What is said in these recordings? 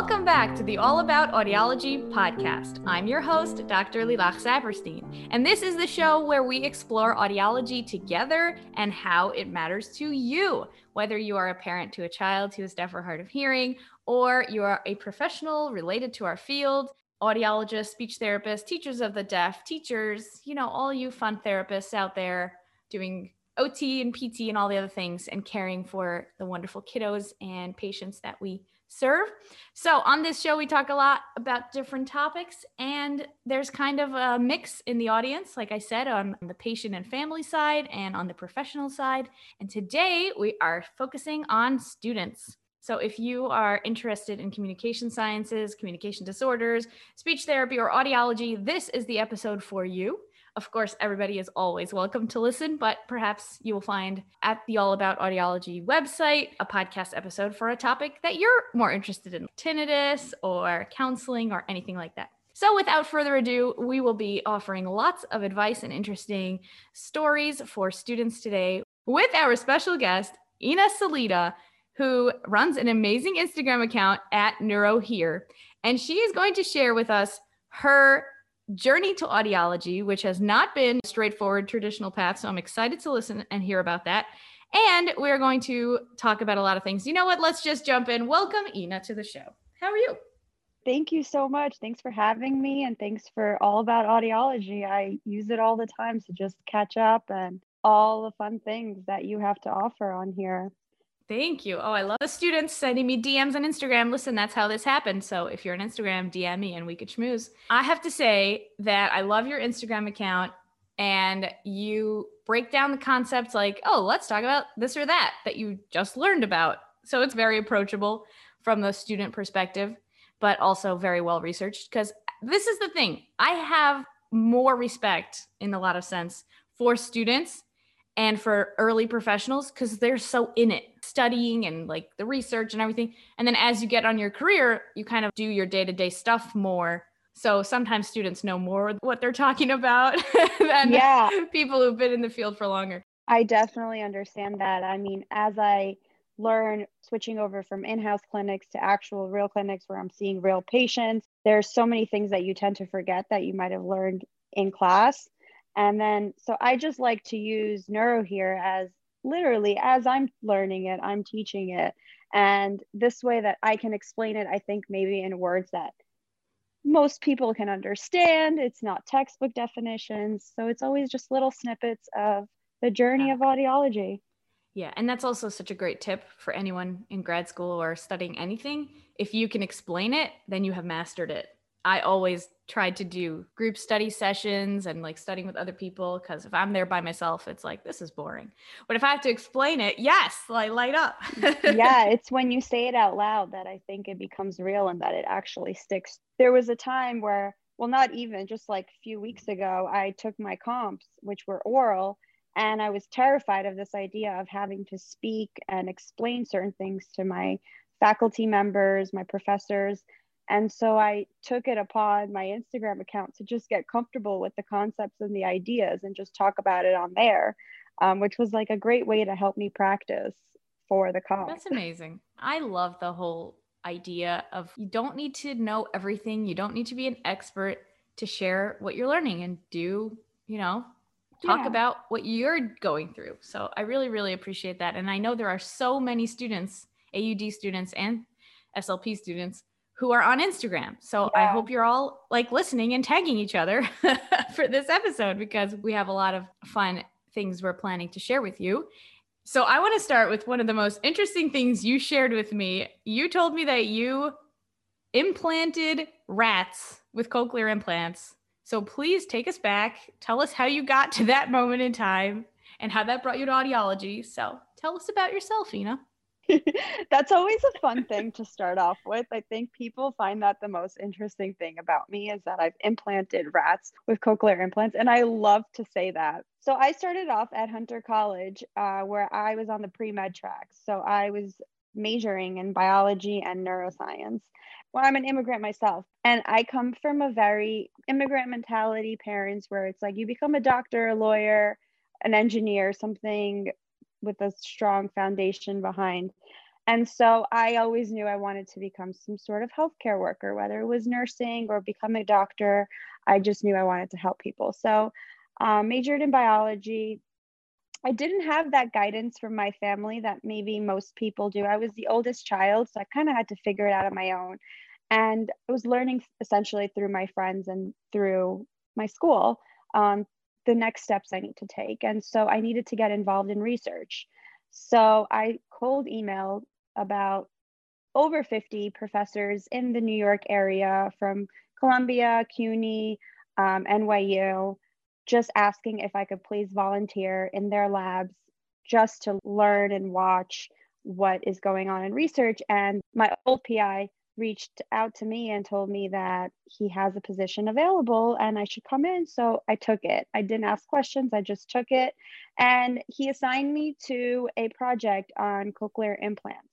Welcome back to the All About Audiology podcast. I'm your host, Dr. Lilach Saperstein, and this is the show where we explore audiology together and how it matters to you, whether you are a parent to a child who is deaf or hard of hearing, or you are a professional related to our field, audiologists, speech therapists, teachers of the deaf, teachers, you know, all you fun therapists out there doing OT and PT and all the other things and caring for the wonderful kiddos and patients that we serve. So, on this show, we talk a lot about different topics, and there's kind of a mix in the audience, like I said, on the patient and family side and on the professional side. And today we are focusing on students. So, if you are interested in communication sciences, communication disorders, speech therapy, or audiology, this is the episode for you. Of course, everybody is always welcome to listen, but perhaps you will find at the All About Audiology website a podcast episode for a topic that you're more interested in tinnitus or counseling or anything like that. So, without further ado, we will be offering lots of advice and interesting stories for students today with our special guest, Ina Salida, who runs an amazing Instagram account at NeuroHear. And she is going to share with us her journey to audiology, which has not been straightforward traditional path. So I'm excited to listen and hear about that. And we're going to talk about a lot of things. You know what? Let's just jump in. Welcome, Ina, to the show. How are you? Thank you so much. Thanks for having me and thanks for all about audiology. I use it all the time to just catch up and all the fun things that you have to offer on here. Thank you. Oh, I love the students sending me DMs on Instagram. Listen, that's how this happened. So if you're on Instagram, DM me and we could schmooze. I have to say that I love your Instagram account and you break down the concepts like, oh, let's talk about this or that that you just learned about. So it's very approachable from the student perspective, but also very well researched. Because this is the thing I have more respect in a lot of sense for students and for early professionals because they're so in it studying and like the research and everything. And then as you get on your career you kind of do your day-to-day stuff more. So sometimes students know more what they're talking about than yeah. people who've been in the field for longer. I definitely understand that. I mean as i learn switching over from in-house clinics to actual real clinics where i'm seeing real patients there's so many things that you tend to forget that you might have learned in class. And then, so I just like to use NeuroHear as literally as I'm learning it, I'm teaching it. And this way that I can explain it, I think maybe in words that most people can understand. It's not textbook definitions. So it's always just little snippets of the journey of audiology. Yeah, and that's also such a great tip for anyone in grad school or studying anything. If you can explain it, then you have mastered it. I always tried to do group study sessions and like studying with other people because if I'm there by myself, it's like this is boring. But if I have to explain it, yes, like light up. yeah, it's when you say it out loud that I think it becomes real and that it actually sticks. There was a time where, well, not even just like a few weeks ago, I took my comps, which were oral, and I was terrified of this idea of having to speak and explain certain things to my faculty members, my professors and so I took it upon my Instagram account to just get comfortable with the concepts and the ideas and just talk about it on there, um, which was like a great way to help me practice for the comp. That's amazing. I love the whole idea of you don't need to know everything, you don't need to be an expert to share what you're learning and do, you know, talk yeah. about what you're going through. So I really, really appreciate that. And I know there are so many students, AUD students and SLP students who are on Instagram. So yeah. I hope you're all like listening and tagging each other for this episode because we have a lot of fun things we're planning to share with you. So I want to start with one of the most interesting things you shared with me. You told me that you implanted rats with cochlear implants. So please take us back. Tell us how you got to that moment in time and how that brought you to audiology. So tell us about yourself, Ina. That's always a fun thing to start off with. I think people find that the most interesting thing about me is that I've implanted rats with cochlear implants, and I love to say that. So I started off at Hunter College, uh, where I was on the pre med track. So I was majoring in biology and neuroscience. Well, I'm an immigrant myself, and I come from a very immigrant mentality parents where it's like you become a doctor, a lawyer, an engineer, something with a strong foundation behind. And so I always knew I wanted to become some sort of healthcare worker, whether it was nursing or become a doctor. I just knew I wanted to help people. So um, majored in biology. I didn't have that guidance from my family that maybe most people do. I was the oldest child, so I kind of had to figure it out on my own. And I was learning essentially through my friends and through my school um, the next steps I need to take. And so I needed to get involved in research. So I cold emailed about over 50 professors in the New York area from Columbia, CUNY, um, NYU, just asking if I could please volunteer in their labs just to learn and watch what is going on in research. And my old PI reached out to me and told me that he has a position available and I should come in. So I took it. I didn't ask questions, I just took it. And he assigned me to a project on cochlear implants.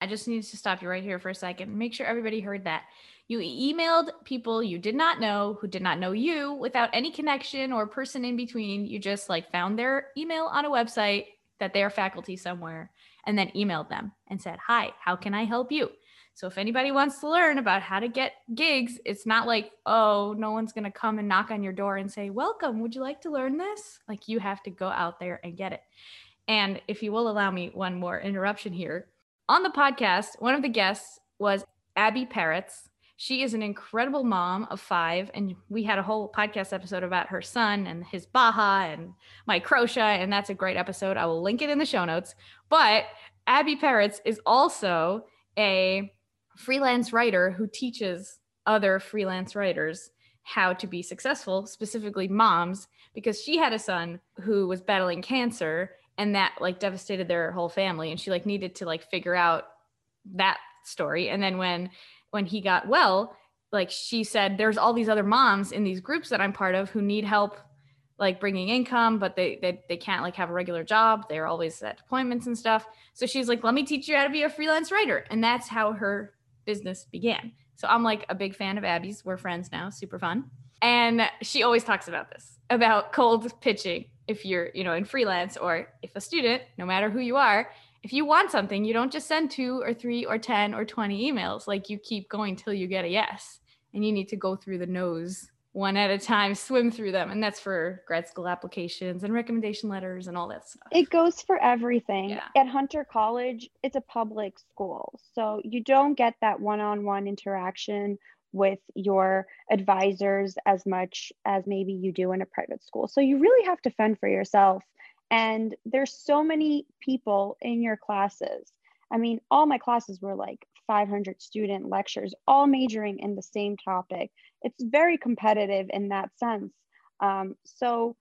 I just need to stop you right here for a second. Make sure everybody heard that. You emailed people you did not know who did not know you without any connection or person in between. You just like found their email on a website that they are faculty somewhere and then emailed them and said, Hi, how can I help you? So if anybody wants to learn about how to get gigs, it's not like, oh, no one's going to come and knock on your door and say, Welcome, would you like to learn this? Like you have to go out there and get it. And if you will allow me one more interruption here, on the podcast, one of the guests was Abby Parrots. She is an incredible mom of five, and we had a whole podcast episode about her son and his Baha and my microtia, and that's a great episode. I will link it in the show notes. But Abby Parrots is also a freelance writer who teaches other freelance writers how to be successful, specifically moms, because she had a son who was battling cancer and that like devastated their whole family and she like needed to like figure out that story. And then when when he got well like she said there's all these other moms in these groups that i'm part of who need help like bringing income but they they, they can't like have a regular job. They're always at appointments and stuff. So she's like let me teach you how to be a freelance writer. And that's how her business began. So i'm like a big fan of abby's. We're friends now. Super fun. And she always talks about this about cold pitching. If you're, you know, in freelance or if a student, no matter who you are, if you want something, you don't just send two or three or 10 or 20 emails. Like you keep going till you get a yes. And you need to go through the no's one at a time, swim through them. And that's for grad school applications and recommendation letters and all that stuff. It goes for everything. Yeah. At Hunter College, it's a public school. So you don't get that one on one interaction with your advisors as much as maybe you do in a private school. So you really have to fend for yourself. And there's so many people in your classes. I mean, all my classes were like 500 student lectures, all majoring in the same topic. It's very competitive in that sense. Um, so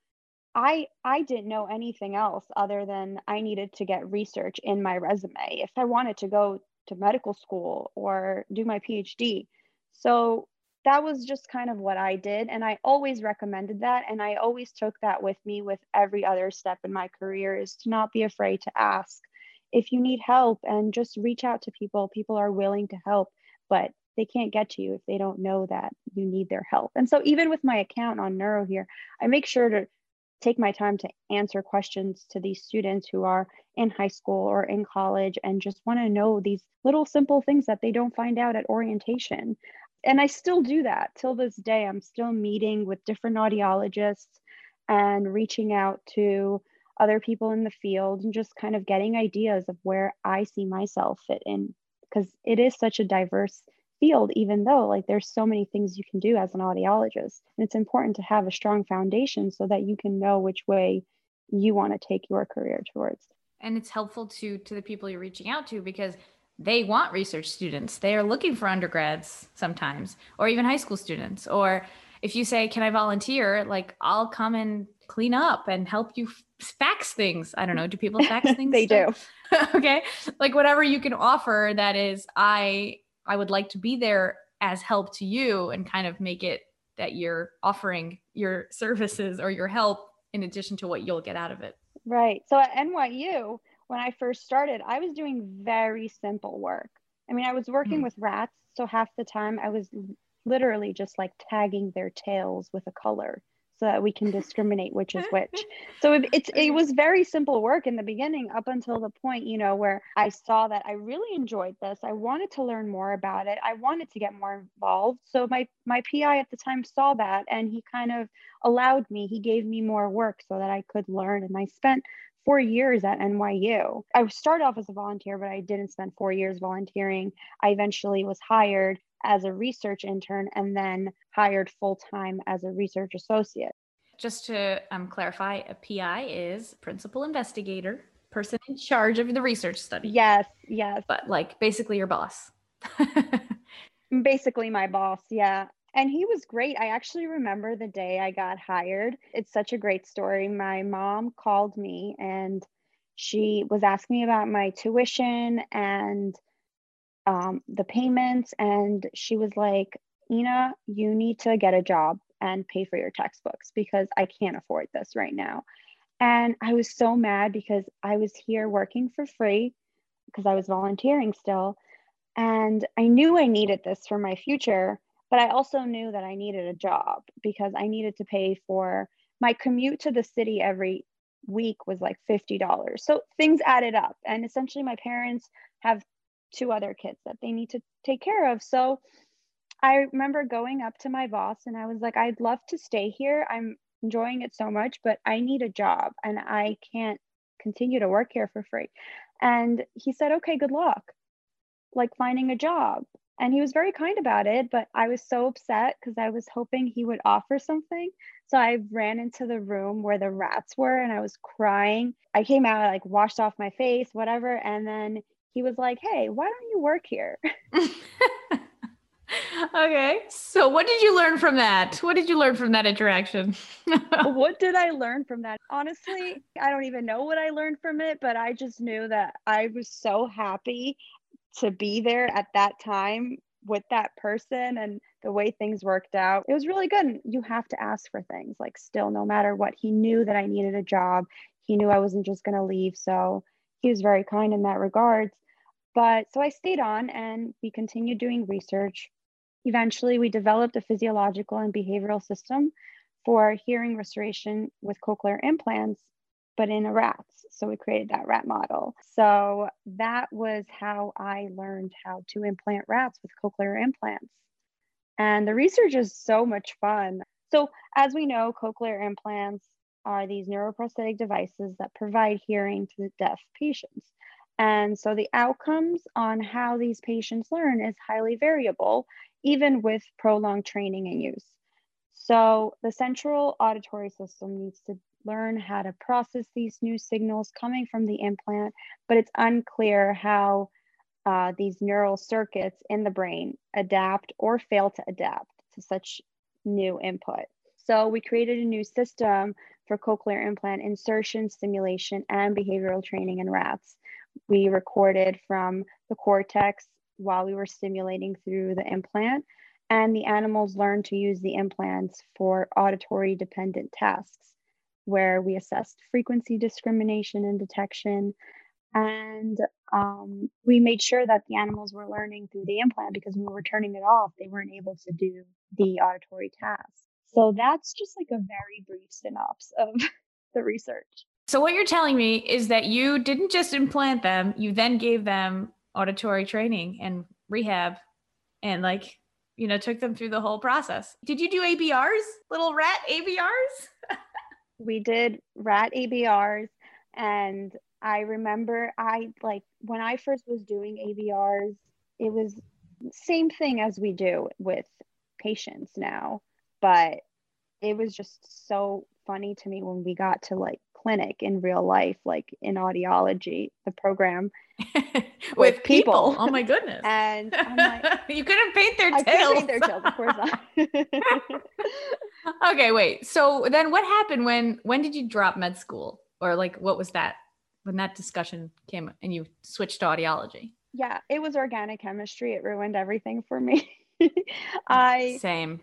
I I didn't know anything else other than I needed to get research in my resume if I wanted to go to medical school or do my PhD. So that was just kind of what I did. And I always recommended that. And I always took that with me with every other step in my career is to not be afraid to ask if you need help and just reach out to people. People are willing to help, but they can't get to you if they don't know that you need their help. And so even with my account on NeuroHear, I make sure to take my time to answer questions to these students who are in high school or in college and just want to know these little simple things that they don't find out at orientation and I still do that till this day. I'm still meeting with different audiologists and reaching out to other people in the field and just kind of getting ideas of where I see myself fit in because it is such a diverse field even though like there's so many things you can do as an audiologist and it's important to have a strong foundation so that you can know which way you want to take your career towards and it's helpful to to the people you're reaching out to because they want research students. They are looking for undergrads sometimes, or even high school students. Or if you say, Can I volunteer? Like, I'll come and clean up and help you fax things. I don't know. Do people fax things? they do. okay. Like, whatever you can offer that is, I, I would like to be there as help to you and kind of make it that you're offering your services or your help in addition to what you'll get out of it. Right. So at NYU, when I first started, I was doing very simple work. I mean, I was working mm. with rats, so half the time I was literally just like tagging their tails with a color. So that we can discriminate which is which. So it, it's it was very simple work in the beginning up until the point, you know, where I saw that I really enjoyed this. I wanted to learn more about it. I wanted to get more involved. So my my PI at the time saw that and he kind of allowed me. He gave me more work so that I could learn and I spent four years at NYU. I started off as a volunteer, but I didn't spend four years volunteering. I eventually was hired as a research intern and then hired full time as a research associate. Just to um, clarify, a PI is principal investigator, person in charge of the research study. Yes, yes. But like basically your boss. basically my boss, yeah. And he was great. I actually remember the day I got hired. It's such a great story. My mom called me and she was asking me about my tuition and um, the payments. And she was like, Ina, you need to get a job and pay for your textbooks because I can't afford this right now. And I was so mad because I was here working for free because I was volunteering still. And I knew I needed this for my future, but I also knew that I needed a job because I needed to pay for my commute to the city every week was like $50. So things added up. And essentially, my parents have two other kids that they need to take care of. So I remember going up to my boss and I was like, I'd love to stay here. I'm enjoying it so much, but I need a job and I can't continue to work here for free. And he said, Okay, good luck, like finding a job. And he was very kind about it, but I was so upset because I was hoping he would offer something. So I ran into the room where the rats were and I was crying. I came out, I like washed off my face, whatever. And then he was like, Hey, why don't you work here? okay. So, what did you learn from that? What did you learn from that interaction? what did I learn from that? Honestly, I don't even know what I learned from it, but I just knew that I was so happy to be there at that time with that person and the way things worked out. It was really good. And you have to ask for things like, still, no matter what. He knew that I needed a job, he knew I wasn't just going to leave. So, he was very kind in that regards. But so I stayed on and we continued doing research. Eventually, we developed a physiological and behavioral system for hearing restoration with cochlear implants, but in rats. So we created that rat model. So that was how I learned how to implant rats with cochlear implants. And the research is so much fun. So, as we know, cochlear implants are these neuroprosthetic devices that provide hearing to deaf patients. And so the outcomes on how these patients learn is highly variable, even with prolonged training and use. So the central auditory system needs to learn how to process these new signals coming from the implant, but it's unclear how uh, these neural circuits in the brain adapt or fail to adapt to such new input. So we created a new system for cochlear implant insertion, stimulation, and behavioral training in rats we recorded from the cortex while we were stimulating through the implant. And the animals learned to use the implants for auditory dependent tasks, where we assessed frequency discrimination and detection. And um, we made sure that the animals were learning through the implant because when we were turning it off, they weren't able to do the auditory tasks. So that's just like a very brief synopsis of the research. So what you're telling me is that you didn't just implant them, you then gave them auditory training and rehab and like, you know, took them through the whole process. Did you do ABRs? Little rat ABRs? we did rat ABRs and I remember I like when I first was doing ABRs, it was same thing as we do with patients now, but it was just so funny to me when we got to like clinic in real life, like in audiology, the program with, with people. people. Oh my goodness! and I'm like, you couldn't paint their I tails. paint their tails, of course not. okay, wait. So then, what happened when when did you drop med school, or like what was that when that discussion came and you switched to audiology? Yeah, it was organic chemistry. It ruined everything for me. I same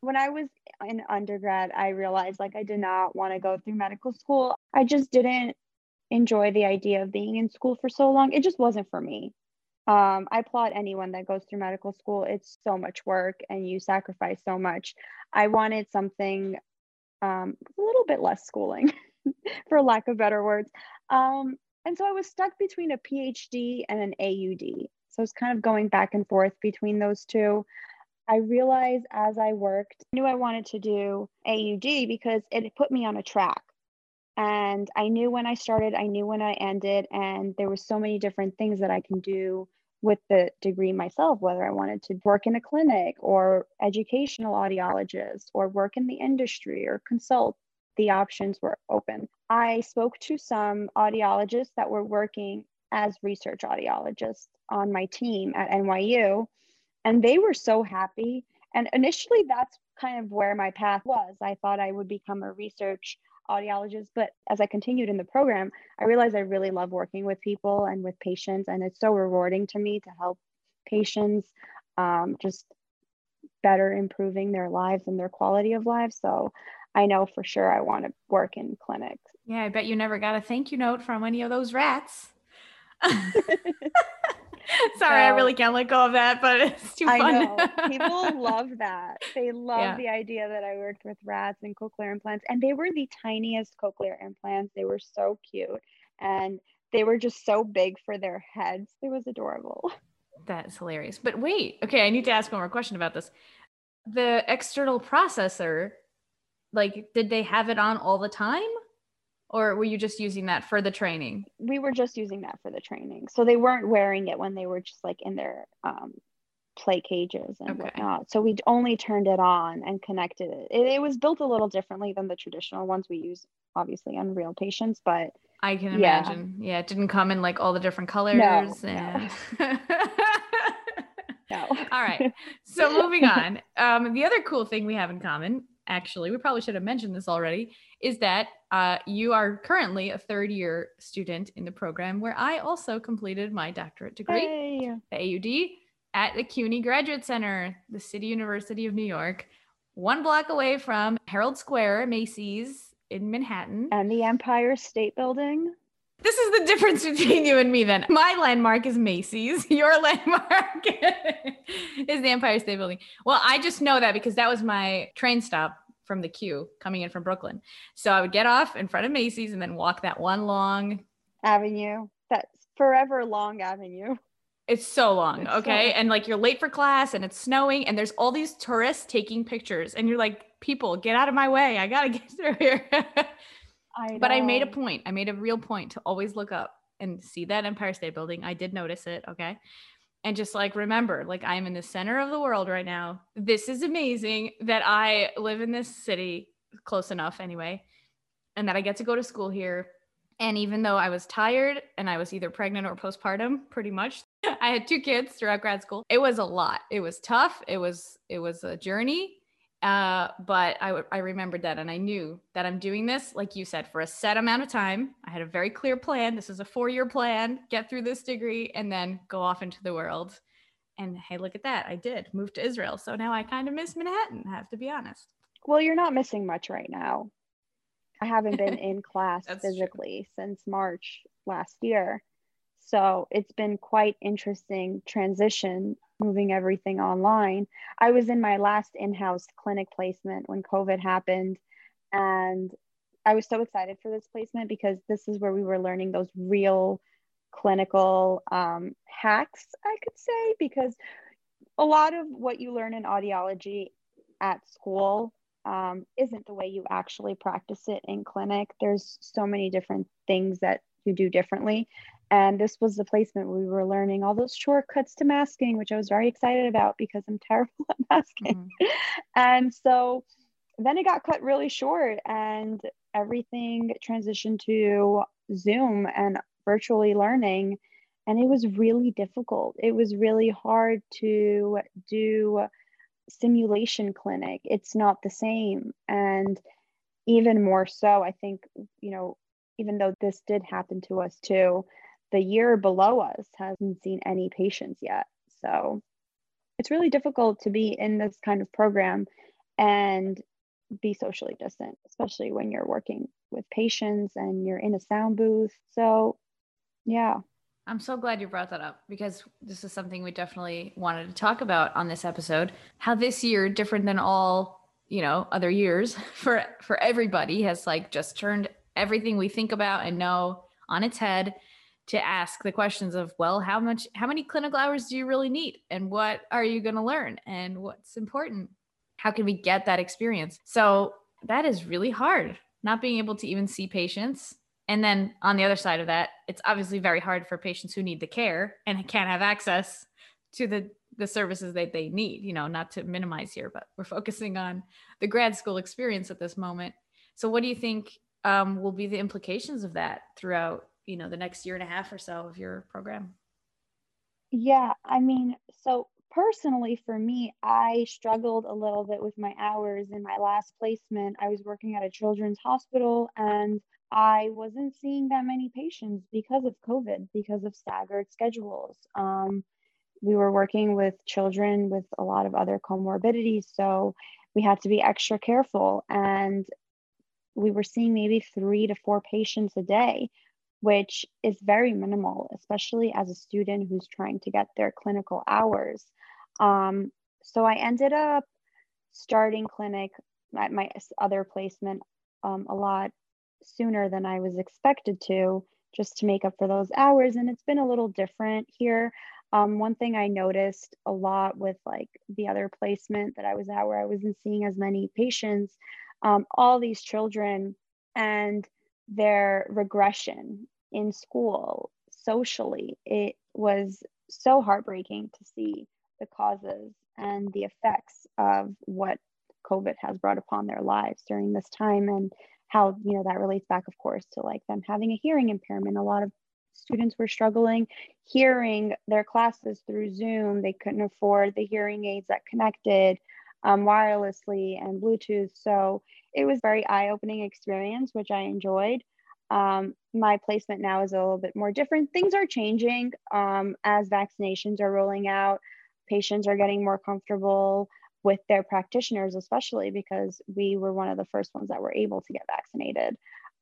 when I was in undergrad, I realized like I did not want to go through medical school. I just didn't enjoy the idea of being in school for so long. It just wasn't for me. Um, I applaud anyone that goes through medical school. It's so much work and you sacrifice so much. I wanted something um, a little bit less schooling, for lack of better words. Um, and so I was stuck between a PhD and an AUD. So I was kind of going back and forth between those two. I realized as I worked, I knew I wanted to do AUD because it put me on a track. And I knew when I started, I knew when I ended, and there were so many different things that I can do with the degree myself, whether I wanted to work in a clinic or educational audiologist or work in the industry or consult, the options were open. I spoke to some audiologists that were working as research audiologists on my team at NYU, and they were so happy. And initially, that's kind of where my path was. I thought I would become a research audiologist. But as I continued in the program, I realized I really love working with people and with patients. And it's so rewarding to me to help patients um, just better improving their lives and their quality of life. So I know for sure I want to work in clinics. Yeah, I bet you never got a thank you note from any of those rats. Sorry, I really can't let go of that, but it's too fun. Know. People love that. They love yeah. the idea that I worked with rats and cochlear implants. And they were the tiniest cochlear implants. They were so cute. And they were just so big for their heads. It was adorable. That's hilarious. But wait, okay, I need to ask one more question about this. The external processor, like, did they have it on all the time? Or were you just using that for the training we were just using that for the training so they weren't wearing it when they were just like in their um, play cages and okay. whatnot so we only turned it on and connected it. it it was built a little differently than the traditional ones we use obviously on real patients but i can yeah. imagine yeah it didn't come in like all the different colors no, and no. no. all right so moving on um, the other cool thing we have in common actually, we probably should have mentioned this already, is that uh, you are currently a third year student in the program where I also completed my doctorate degree, hey. the AUD, at the CUNY Graduate Center, the City University of New York, one block away from Herald Square, Macy's in Manhattan. And the Empire State Building. This is the difference between you and me then. My landmark is Macy's. Your landmark is the Empire State Building. Well, I just know that because that was my train stop from the Q coming in from Brooklyn. So I would get off in front of Macy's and then walk that one long avenue. That's forever long avenue. It's so long, it's okay? So- and like you're late for class and it's snowing and there's all these tourists taking pictures and you're like, people, get out of my way. I got to get through here. I but I made a point. I made a real point to always look up and see that Empire State Building. I did notice it, okay? And just like remember, like I'm in the center of the world right now. This is amazing that I live in this city close enough anyway, and that I get to go to school here. And even though I was tired and I was either pregnant or postpartum, pretty much, I had two kids throughout grad school. It was a lot. It was tough. It was it was a journey uh, but I, w- I remembered that and I knew that I'm doing this, like you said, for a set amount of time. I had a very clear plan. This is a four year plan, get through this degree and then go off into the world. And hey, look at that. I did move to Israel. So now I kind of miss Manhattan, I have to be honest. Well, you're not missing much right now. I haven't been in class physically true. since March last year. So it's been quite interesting transition moving everything online. I was in my last in house clinic placement when COVID happened. And I was so excited for this placement because this is where we were learning those real clinical um, hacks, I could say, because a lot of what you learn in audiology at school um, isn't the way you actually practice it in clinic. There's so many different things that you do differently. And this was the placement we were learning all those shortcuts to masking, which I was very excited about because I'm terrible at masking. Mm-hmm. and so then it got cut really short and everything transitioned to Zoom and virtually learning. And it was really difficult. It was really hard to do simulation clinic. It's not the same. And even more so, I think, you know, even though this did happen to us too, the year below us hasn't seen any patients yet. So it's really difficult to be in this kind of program and be socially distant, especially when you're working with patients and you're in a sound booth. So, yeah. I'm so glad you brought that up because this is something we definitely wanted to talk about on this episode. How this year, different than all you know other years for for everybody has like just turned everything we think about and know on its head to ask the questions of well how much how many clinical hours do you really need? And what are you going to learn? And what's important? How can we get that experience? So that is really hard not being able to even see patients. And then on the other side of that it's obviously very hard for patients who need the care and can't have access to the the services that they need you know not to minimize here but we're focusing on the grad school experience at this moment. So what do you think um, will be the implications of that throughout you know the next year and a half or so of your program? Yeah i mean so personally for me i struggled a little bit with my hours. In my last placement i was working at a children's hospital and i wasn't seeing that many patients because of covid because of staggered schedules. Um, we were working with children with a lot of other comorbidities so we had to be extra careful and we were seeing maybe three to four patients a day which is very minimal, especially as a student who's trying to get their clinical hours. Um, so I ended up starting clinic at my other placement um, a lot sooner than I was expected to, just to make up for those hours. And it's been a little different here. Um, one thing I noticed a lot with like the other placement that I was at, where I wasn't seeing as many patients, um, all these children and their regression in school socially it was so heartbreaking to see the causes and the effects of what covid has brought upon their lives during this time and how you know that relates back of course to like them having a hearing impairment. A lot of students were struggling hearing their classes through zoom. They couldn't afford the hearing aids that connected um, wirelessly and bluetooth. So it was very eye-opening experience which i enjoyed. Um, my placement now is a little bit more different. Things are changing um, as vaccinations are rolling out. Patients are getting more comfortable with their practitioners especially because we were one of the first ones that were able to get vaccinated.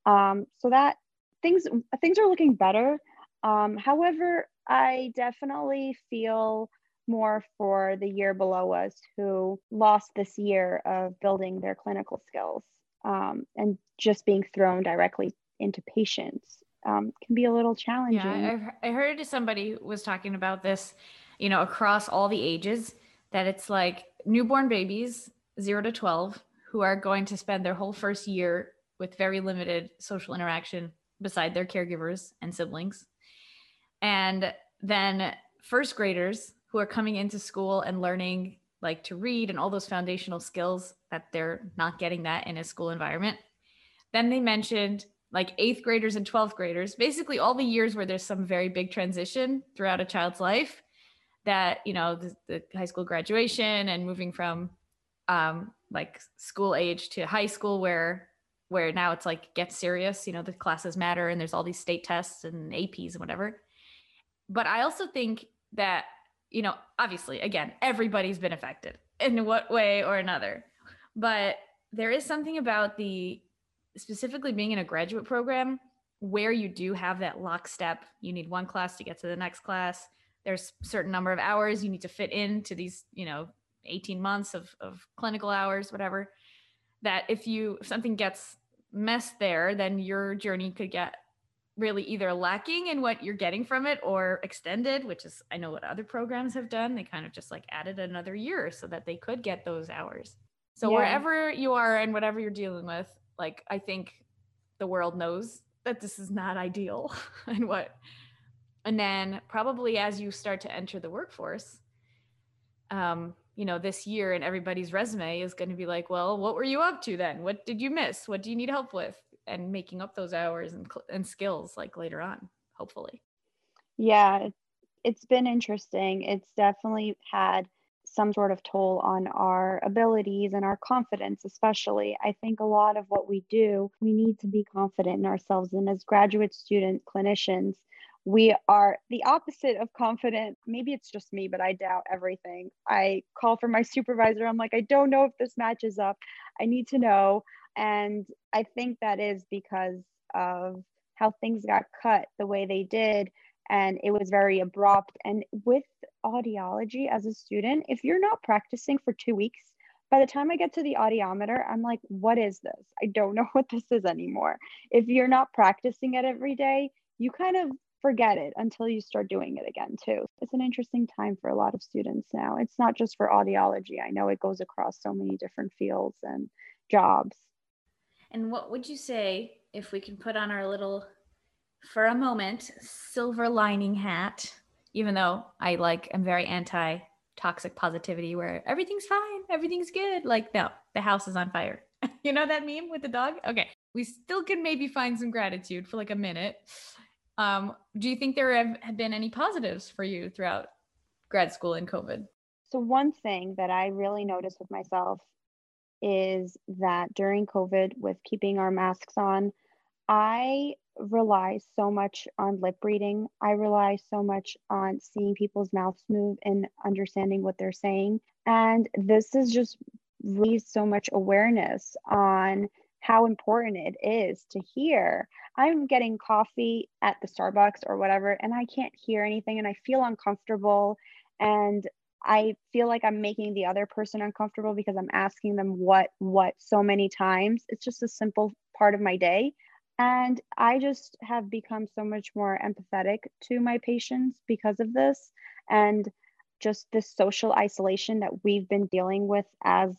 Um, so that things things are looking better. Um, however i definitely feel more for the year below us who lost this year of building their clinical skills um, and just being thrown directly into patients um, can be a little challenging. Yeah, I, I heard somebody was talking about this, you know, across all the ages, that it's like newborn babies, zero to 12, who are going to spend their whole first year with very limited social interaction beside their caregivers and siblings. And then first graders who are coming into school and learning like to read and all those foundational skills that they're not getting that in a school environment. Then they mentioned like eighth graders and 12th graders, basically all the years where there's some very big transition throughout a child's life that, you know, the, the high school graduation and moving from um, like school age to high school where where now it's like get serious, you know, the classes matter and there's all these state tests and APs and whatever. But I also think that, you know, obviously, again, everybody's been affected in what way or another. But there is something about the specifically being in a graduate program where you do have that lockstep, you need one class to get to the next class. There's certain number of hours you need to fit into these, you know, 18 months of, of clinical hours, whatever. That if you if something gets messed there, then your journey could get really either lacking in what you're getting from it or extended, which is I know what other programs have done. They kind of just like added another year so that they could get those hours. So yeah. wherever you are and whatever you're dealing with, like i think the world knows that this is not ideal and what and then probably as you start to enter the workforce um you know this year and everybody's resume is going to be like well what were you up to then what did you miss what do you need help with and making up those hours and, and skills like later on hopefully yeah it's been interesting it's definitely had some sort of toll on our abilities and our confidence, especially. I think a lot of what we do, we need to be confident in ourselves. And as graduate student clinicians, we are the opposite of confident. Maybe it's just me, but I doubt everything. I call for my supervisor. I'm like, I don't know if this matches up. I need to know. And I think that is because of how things got cut the way they did and it was very abrupt. And with audiology as a student, if you're not practicing for two weeks, by the time I get to the audiometer, I'm like, what is this? I don't know what this is anymore. If you're not practicing it every day, you kind of forget it until you start doing it again, too. It's an interesting time for a lot of students now. It's not just for audiology, I know it goes across so many different fields and jobs. And what would you say if we can put on our little, for a moment, silver lining hat? Even though I like, I'm very anti toxic positivity where everything's fine, everything's good. Like, no, the house is on fire. you know that meme with the dog? Okay. We still can maybe find some gratitude for like a minute. Um, do you think there have, have been any positives for you throughout grad school and COVID? So, one thing that I really noticed with myself is that during COVID, with keeping our masks on, I rely so much on lip reading. I rely so much on seeing people's mouths move and understanding what they're saying. And this is just raised so much awareness on how important it is to hear. I'm getting coffee at the Starbucks or whatever, and I can't hear anything and I feel uncomfortable. And I feel like I'm making the other person uncomfortable because I'm asking them what, what so many times. It's just a simple part of my day. And I just have become so much more empathetic to my patients because of this. And just this social isolation that we've been dealing with as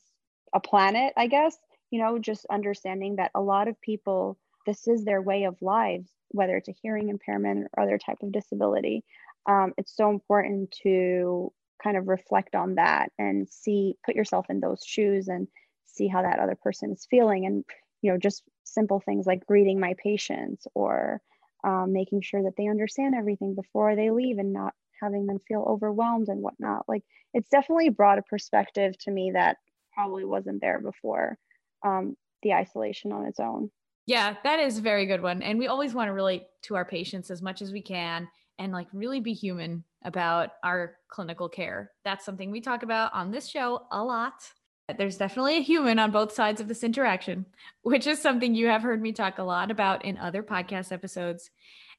a planet, I guess, you know, just understanding that a lot of people, this is their way of lives, whether it's a hearing impairment or other type of disability. Um, it's so important to kind of reflect on that and see, put yourself in those shoes and see how that other person is feeling. And, you know, just simple things like greeting my patients or um, making sure that they understand everything before they leave and not having them feel overwhelmed and whatnot. Like it's definitely brought a perspective to me that probably wasn't there before um, the isolation on its own. Yeah, that is a very good one. And we always want to relate to our patients as much as we can and like really be human about our clinical care. That's something we talk about on this show a lot. There's definitely a human on both sides of this interaction, which is something you have heard me talk a lot about in other podcast episodes.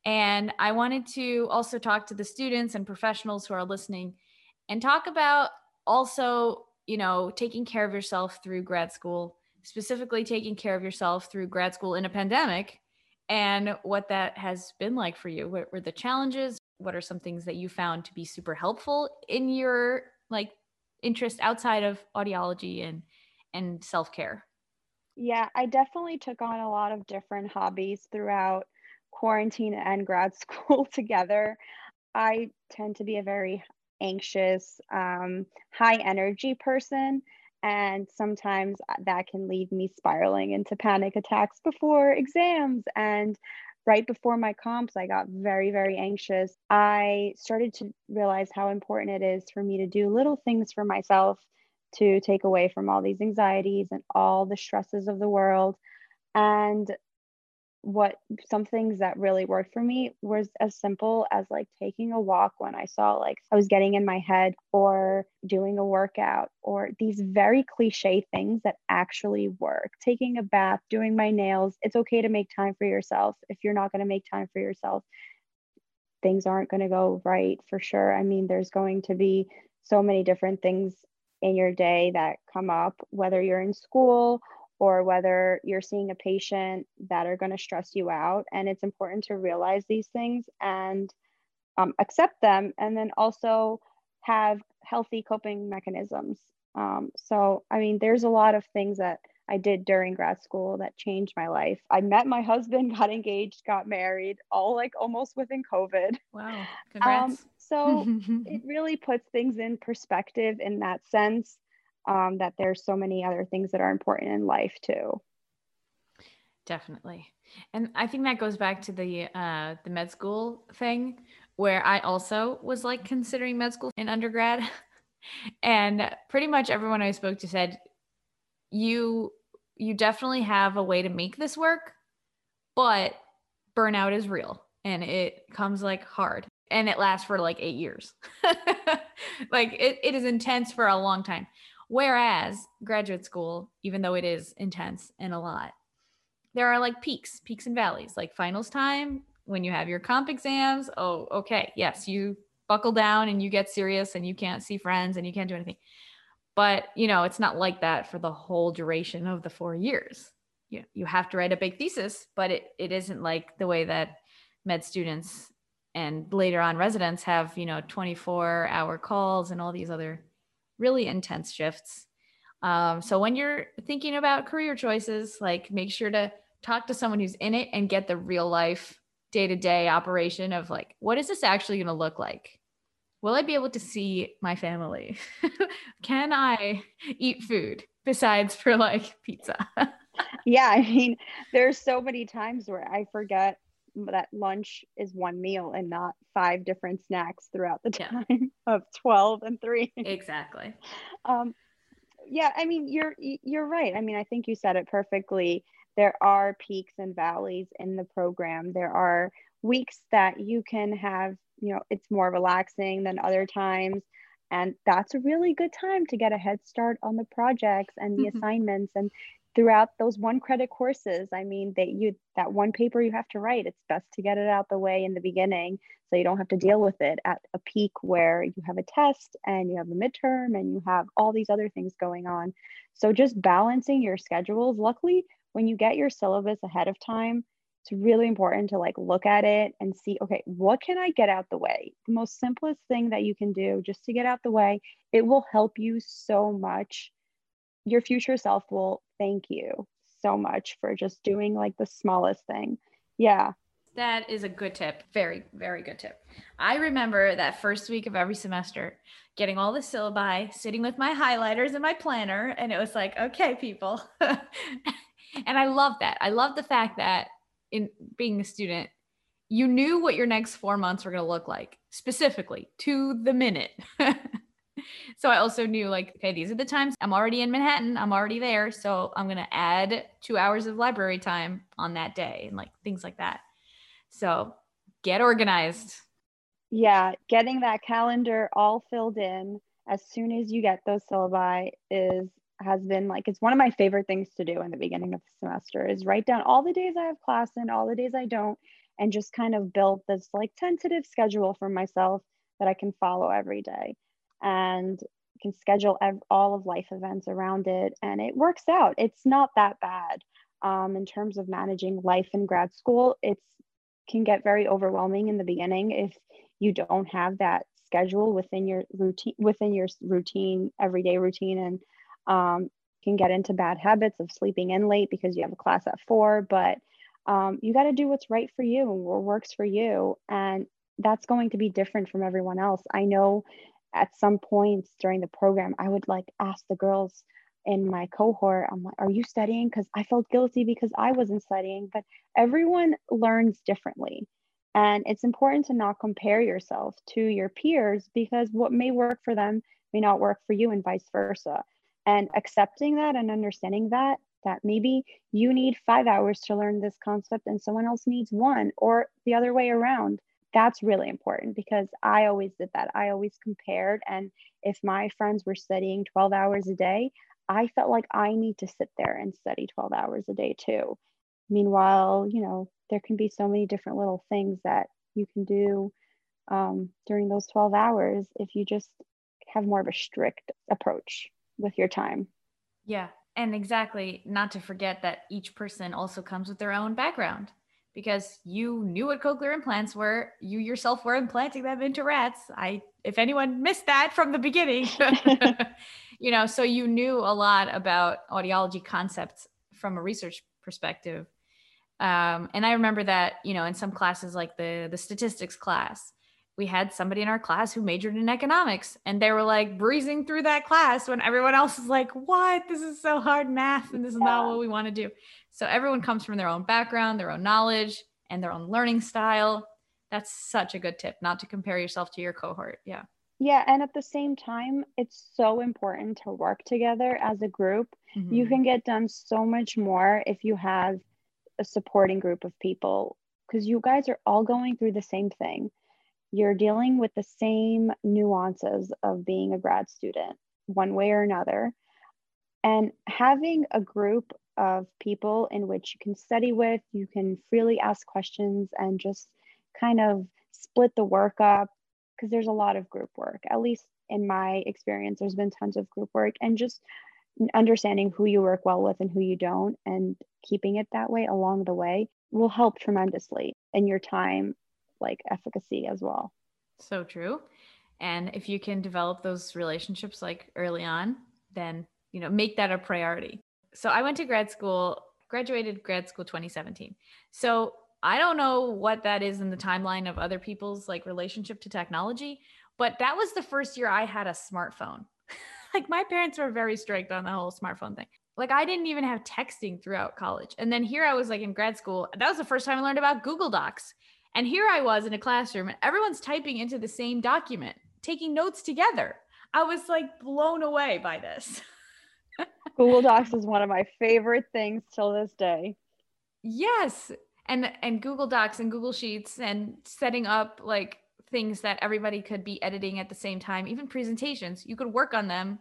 And I wanted to also talk to the students and professionals who are listening and talk about also, you know, taking care of yourself through grad school, specifically taking care of yourself through grad school in a pandemic and what that has been like for you. What were the challenges? What are some things that you found to be super helpful in your like interest outside of audiology and and self-care? Yeah, I definitely took on a lot of different hobbies throughout quarantine and grad school together. I tend to be a very anxious, um, high energy person. And sometimes that can leave me spiraling into panic attacks before exams. And right before my comps, I got very, very anxious. I started to realize how important it is for me to do little things for myself to take away from all these anxieties and all the stresses of the world. And what some things that really worked for me was as simple as like taking a walk when I saw like I was getting in my head or doing a workout or these very cliche things that actually work. Taking a bath, doing my nails. It's okay to make time for yourself. If you're not going to make time for yourself, things aren't going to go right for sure. I mean, there's going to be so many different things in your day that come up, whether you're in school or whether you're seeing a patient that are going to stress you out. And it's important to realize these things and um, accept them, and then also have healthy coping mechanisms. Um, so, I mean, there's a lot of things that I did during grad school that changed my life. I met my husband, got engaged, got married, all like almost within COVID. Wow. Congrats. Um, so it really puts things in perspective in that sense um, that there's so many other things that are important in life too. Definitely. And I think that goes back to the uh, the med school thing where I also was like considering med school in undergrad. and pretty much everyone I spoke to said you you definitely have a way to make this work, but burnout is real and it comes like hard and it lasts for like eight years. like it, it is intense for a long time. Whereas graduate school, even though it is intense and a lot, there are like peaks, peaks and valleys, like finals time when you have your comp exams. Oh, okay. Yes, you buckle down and you get serious and you can't see friends and you can't do anything. But, you know, it's not like that for the whole duration of the four years. You, you have to write a big thesis, but it, it isn't like the way that med students and later on residents have, you know, 24 hour calls and all these other really intense shifts. Um, so when you're thinking about career choices, like make sure to talk to someone who's in it and get the real life day to day operation of like, what is this actually going to look like? Will I be able to see my family? Can I eat food besides for like pizza? yeah, I mean, there's so many times where I forget that lunch is one meal and not five different snacks throughout the time yeah. of 12 and 3 exactly. Um yeah i mean you're you're right. I mean i think you said it perfectly. There are peaks and valleys in the program. There are weeks that you can have you know it's more relaxing than other times. And that's a really good time to get a head start on the projects and the mm-hmm. assignments and throughout those one credit courses i mean that you that one paper you have to write it's best to get it out the way in the beginning so you don't have to deal with it at a peak where you have a test and you have a midterm and you have all these other things going on. So just balancing your schedules luckily when you get your syllabus ahead of time it's really important to like look at it and see okay what can i get out the way? The most simplest thing that you can do just to get out the way it will help you so much. Your future self will thank you so much for just doing like the smallest thing. Yeah. That is a good tip. Very, very good tip. I remember that first week of every semester getting all the syllabi, sitting with my highlighters and my planner. And it was like, okay, people. and I love that. I love the fact that in being a student, you knew what your next four months were going to look like specifically to the minute. so I also knew like, okay, these are the times I'm already in Manhattan. I'm already there. So I'm going to add two hours of library time on that day and like things like that. So get organized. Yeah. Getting that calendar all filled in as soon as you get those syllabi is has been like it's one of my favorite things to do in the beginning of the semester is write down all the days I have class and all the days I don't and just kind of build this like tentative schedule for myself that I can follow every day and can schedule all of life events around it and it works out. It's not that bad. Um, in terms of managing life in grad school it's can get very overwhelming in the beginning if you don't have that schedule within your routine within your routine everyday routine and um, can get into bad habits of sleeping in late because you have a class at four but um, you got to do what's right for you and what works for you and that's going to be different from everyone else. I know at some points during the program, I would like ask the girls in my cohort, I'm like, are you studying? Because I felt guilty because I wasn't studying, but everyone learns differently. And it's important to not compare yourself to your peers because what may work for them may not work for you, and vice versa. And accepting that and understanding that, that maybe you need five hours to learn this concept and someone else needs one, or the other way around that's really important because I always did that. I always compared. And if my friends were studying 12 hours a day, I felt like I need to sit there and study 12 hours a day too. Meanwhile, you know, there can be so many different little things that you can do um, during those 12 hours if you just have more of a strict approach with your time. Yeah. And exactly, not to forget that each person also comes with their own background because you knew what cochlear implants were. You yourself were implanting them into rats. I, if anyone missed that from the beginning, you know, so you knew a lot about audiology concepts from a research perspective. Um, and I remember that, you know, in some classes like the the statistics class, we had somebody in our class who majored in economics and they were like breezing through that class when everyone else is like what? This is so hard math and this is not what we want to do. So everyone comes from their own background their own knowledge and their own learning style. That's such a good tip not to compare yourself to your cohort yeah. Yeah and at the same time it's so important to work together as a group. Mm-hmm. you can get done so much more if you have a supporting group of people because you guys are all going through the same thing you're dealing with the same nuances of being a grad student, one way or another. And having a group of people in which you can study with, you can freely ask questions and just kind of split the work up because there's a lot of group work. At least in my experience, there's been tons of group work and just understanding who you work well with and who you don't and keeping it that way along the way will help tremendously in your time like efficacy as well. So true. And if you can develop those relationships like early on, then you know, make that a priority. So I went to grad school, graduated grad school 2017. So I don't know what that is in the timeline of other people's like relationship to technology, but that was the first year I had a smartphone. like my parents were very strict on the whole smartphone thing. Like I didn't even have texting throughout college. And then here I was like in grad school. That was the first time I learned about Google Docs. And here I was in a classroom and everyone's typing into the same document, taking notes together. I was like blown away by this. Google Docs is one of my favorite things till this day. Yes. And and Google Docs and Google Sheets and setting up like things that everybody could be editing at the same time, even presentations, you could work on them.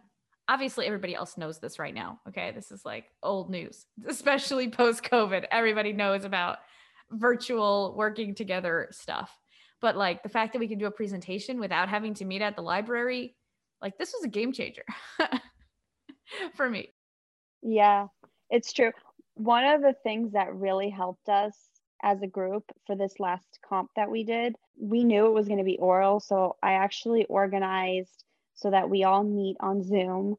Obviously, everybody else knows this right now. Okay. This is like old news, especially post COVID. Everybody knows about virtual working together stuff. But like the fact that we can do a presentation without having to meet at the library, like this was a game changer for me. Yeah, it's true. One of the things that really helped us as a group for this last comp that we did, we knew it was going to be oral. So I actually organized so that we all meet on Zoom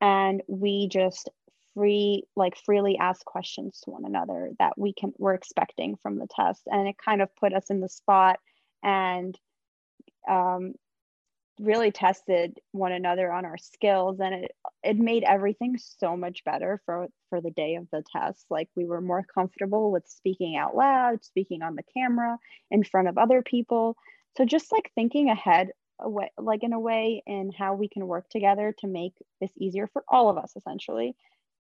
and we just free like freely ask questions to one another that we can we're expecting from the test. And it kind of put us in the spot and um, really tested one another on our skills. And it it made everything so much better for for the day of the test. Like we were more comfortable with speaking out loud speaking on the camera in front of other people. So just like thinking ahead away like in a way in how we can work together to make this easier for all of us essentially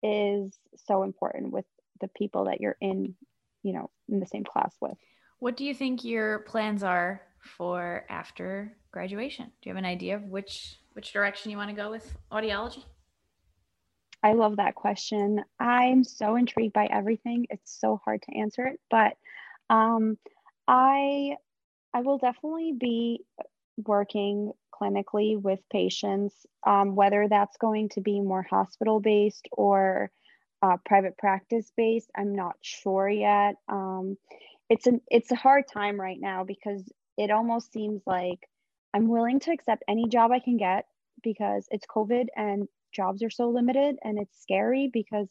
is so important with the people that you're in you know in the same class with what do you think your plans are for after graduation? Do you have an idea of which which direction you want to go with audiology? I love that question. I'm so intrigued by everything. It's so hard to answer it, but um, I I will definitely be working clinically with patients, um, whether that's going to be more hospital based or uh, private practice based. I'm not sure yet. Um, it's an it's a hard time right now because it almost seems like I'm willing to accept any job I can get because it's COVID and jobs are so limited and it's scary because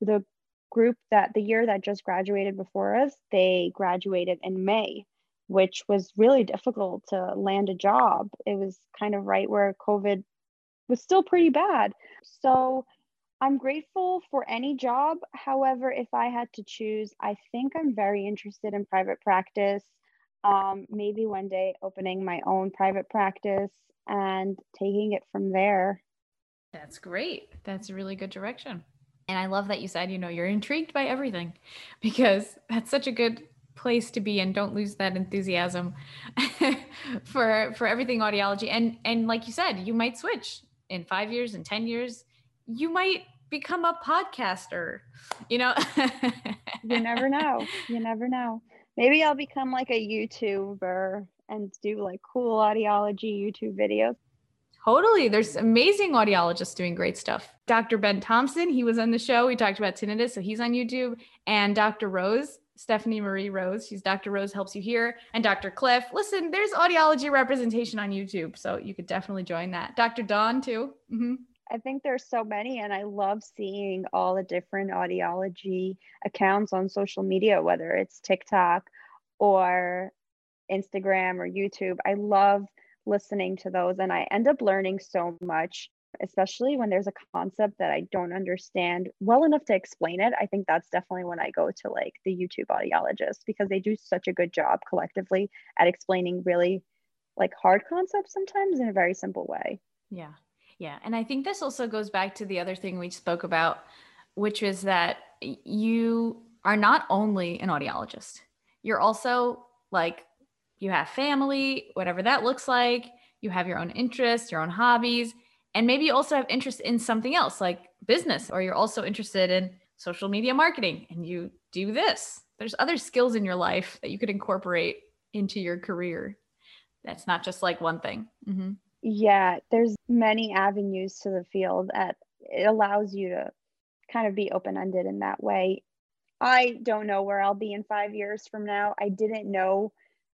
the group that the year that just graduated before us, they graduated in May, which was really difficult to land a job. It was kind of right where COVID was still pretty bad. So I'm grateful for any job. However, if I had to choose, I think I'm very interested in private practice um, maybe one day opening my own private practice and taking it from there. That's great. That's a really good direction. And I love that you said, you know, you're intrigued by everything because that's such a good place to be and don't lose that enthusiasm for for everything audiology and and like you said you might switch in 5 years and 10 years you might become a podcaster you know you never know you never know Maybe I'll become like a YouTuber and do like cool audiology YouTube videos. Totally. There's amazing audiologists doing great stuff. Dr. Ben Thompson, he was on the show. We talked about tinnitus, so he's on YouTube. And Dr. Rose, Stephanie Marie Rose, she's Dr. Rose Helps You Hear. And Dr. Cliff, listen, there's audiology representation on YouTube, so you could definitely join that. Dr. Dawn, too. Mm-hmm. I think there's so many, and I love seeing all the different audiology accounts on social media, whether it's TikTok or Instagram or YouTube. I love listening to those, and I end up learning so much, especially when there's a concept that I don't understand well enough to explain it. I think that's definitely when I go to like the YouTube audiologist because they do such a good job collectively at explaining really like hard concepts sometimes in a very simple way. Yeah. Yeah. And I think this also goes back to the other thing we spoke about, which is that you are not only an audiologist, you're also like, you have family, whatever that looks like. You have your own interests, your own hobbies, and maybe you also have interest in something else like business, or you're also interested in social media marketing and you do this. There's other skills in your life that you could incorporate into your career. That's not just like one thing. Mm-hmm. Yeah, there's many avenues to the field that it allows you to kind of be open ended in that way. I don't know where I'll be in five years from now. I didn't know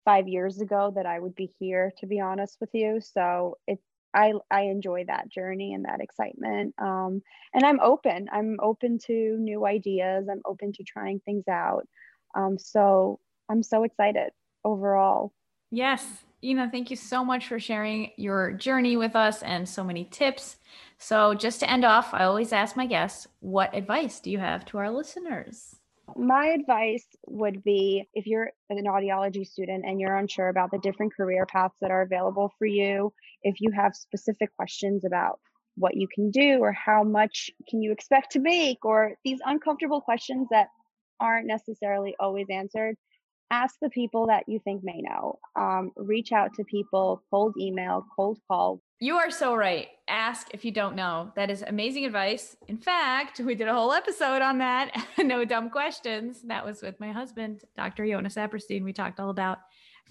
five years ago that I would be here, to be honest with you. So it, I, I enjoy that journey and that excitement. Um, and I'm open. I'm open to new ideas. I'm open to trying things out. Um, so I'm so excited overall. Yes. Ina, thank you so much for sharing your journey with us and so many tips. So, just to end off, I always ask my guests, what advice do you have to our listeners? My advice would be if you're an audiology student and you're unsure about the different career paths that are available for you, if you have specific questions about what you can do or how much can you expect to make or these uncomfortable questions that aren't necessarily always answered, ask the people that you think may know. Um, reach out to people, cold email, cold call. You are so right. Ask if you don't know. That is amazing advice. In fact, we did a whole episode on that. no dumb questions. That was with my husband, Dr. Jonas Saperstein. We talked all about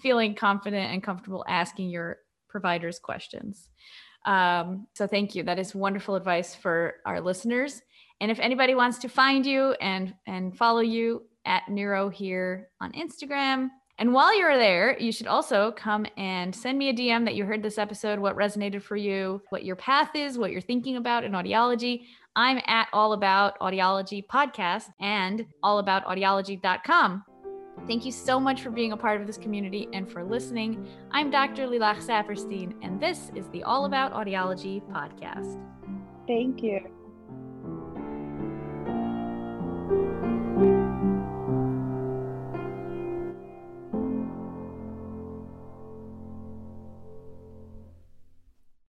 feeling confident and comfortable asking your providers questions. Um, so thank you. That is wonderful advice for our listeners. And if anybody wants to find you and and follow you, at NeuroHear on Instagram. And while you're there, you should also come and send me a DM that you heard this episode, what resonated for you, what your path is, what you're thinking about in audiology. I'm at All About Audiology Podcast and allaboutaudiology.com. Thank you so much for being a part of this community and for listening. I'm Dr. Lilach Saperstein, and this is the All About Audiology Podcast. Thank you.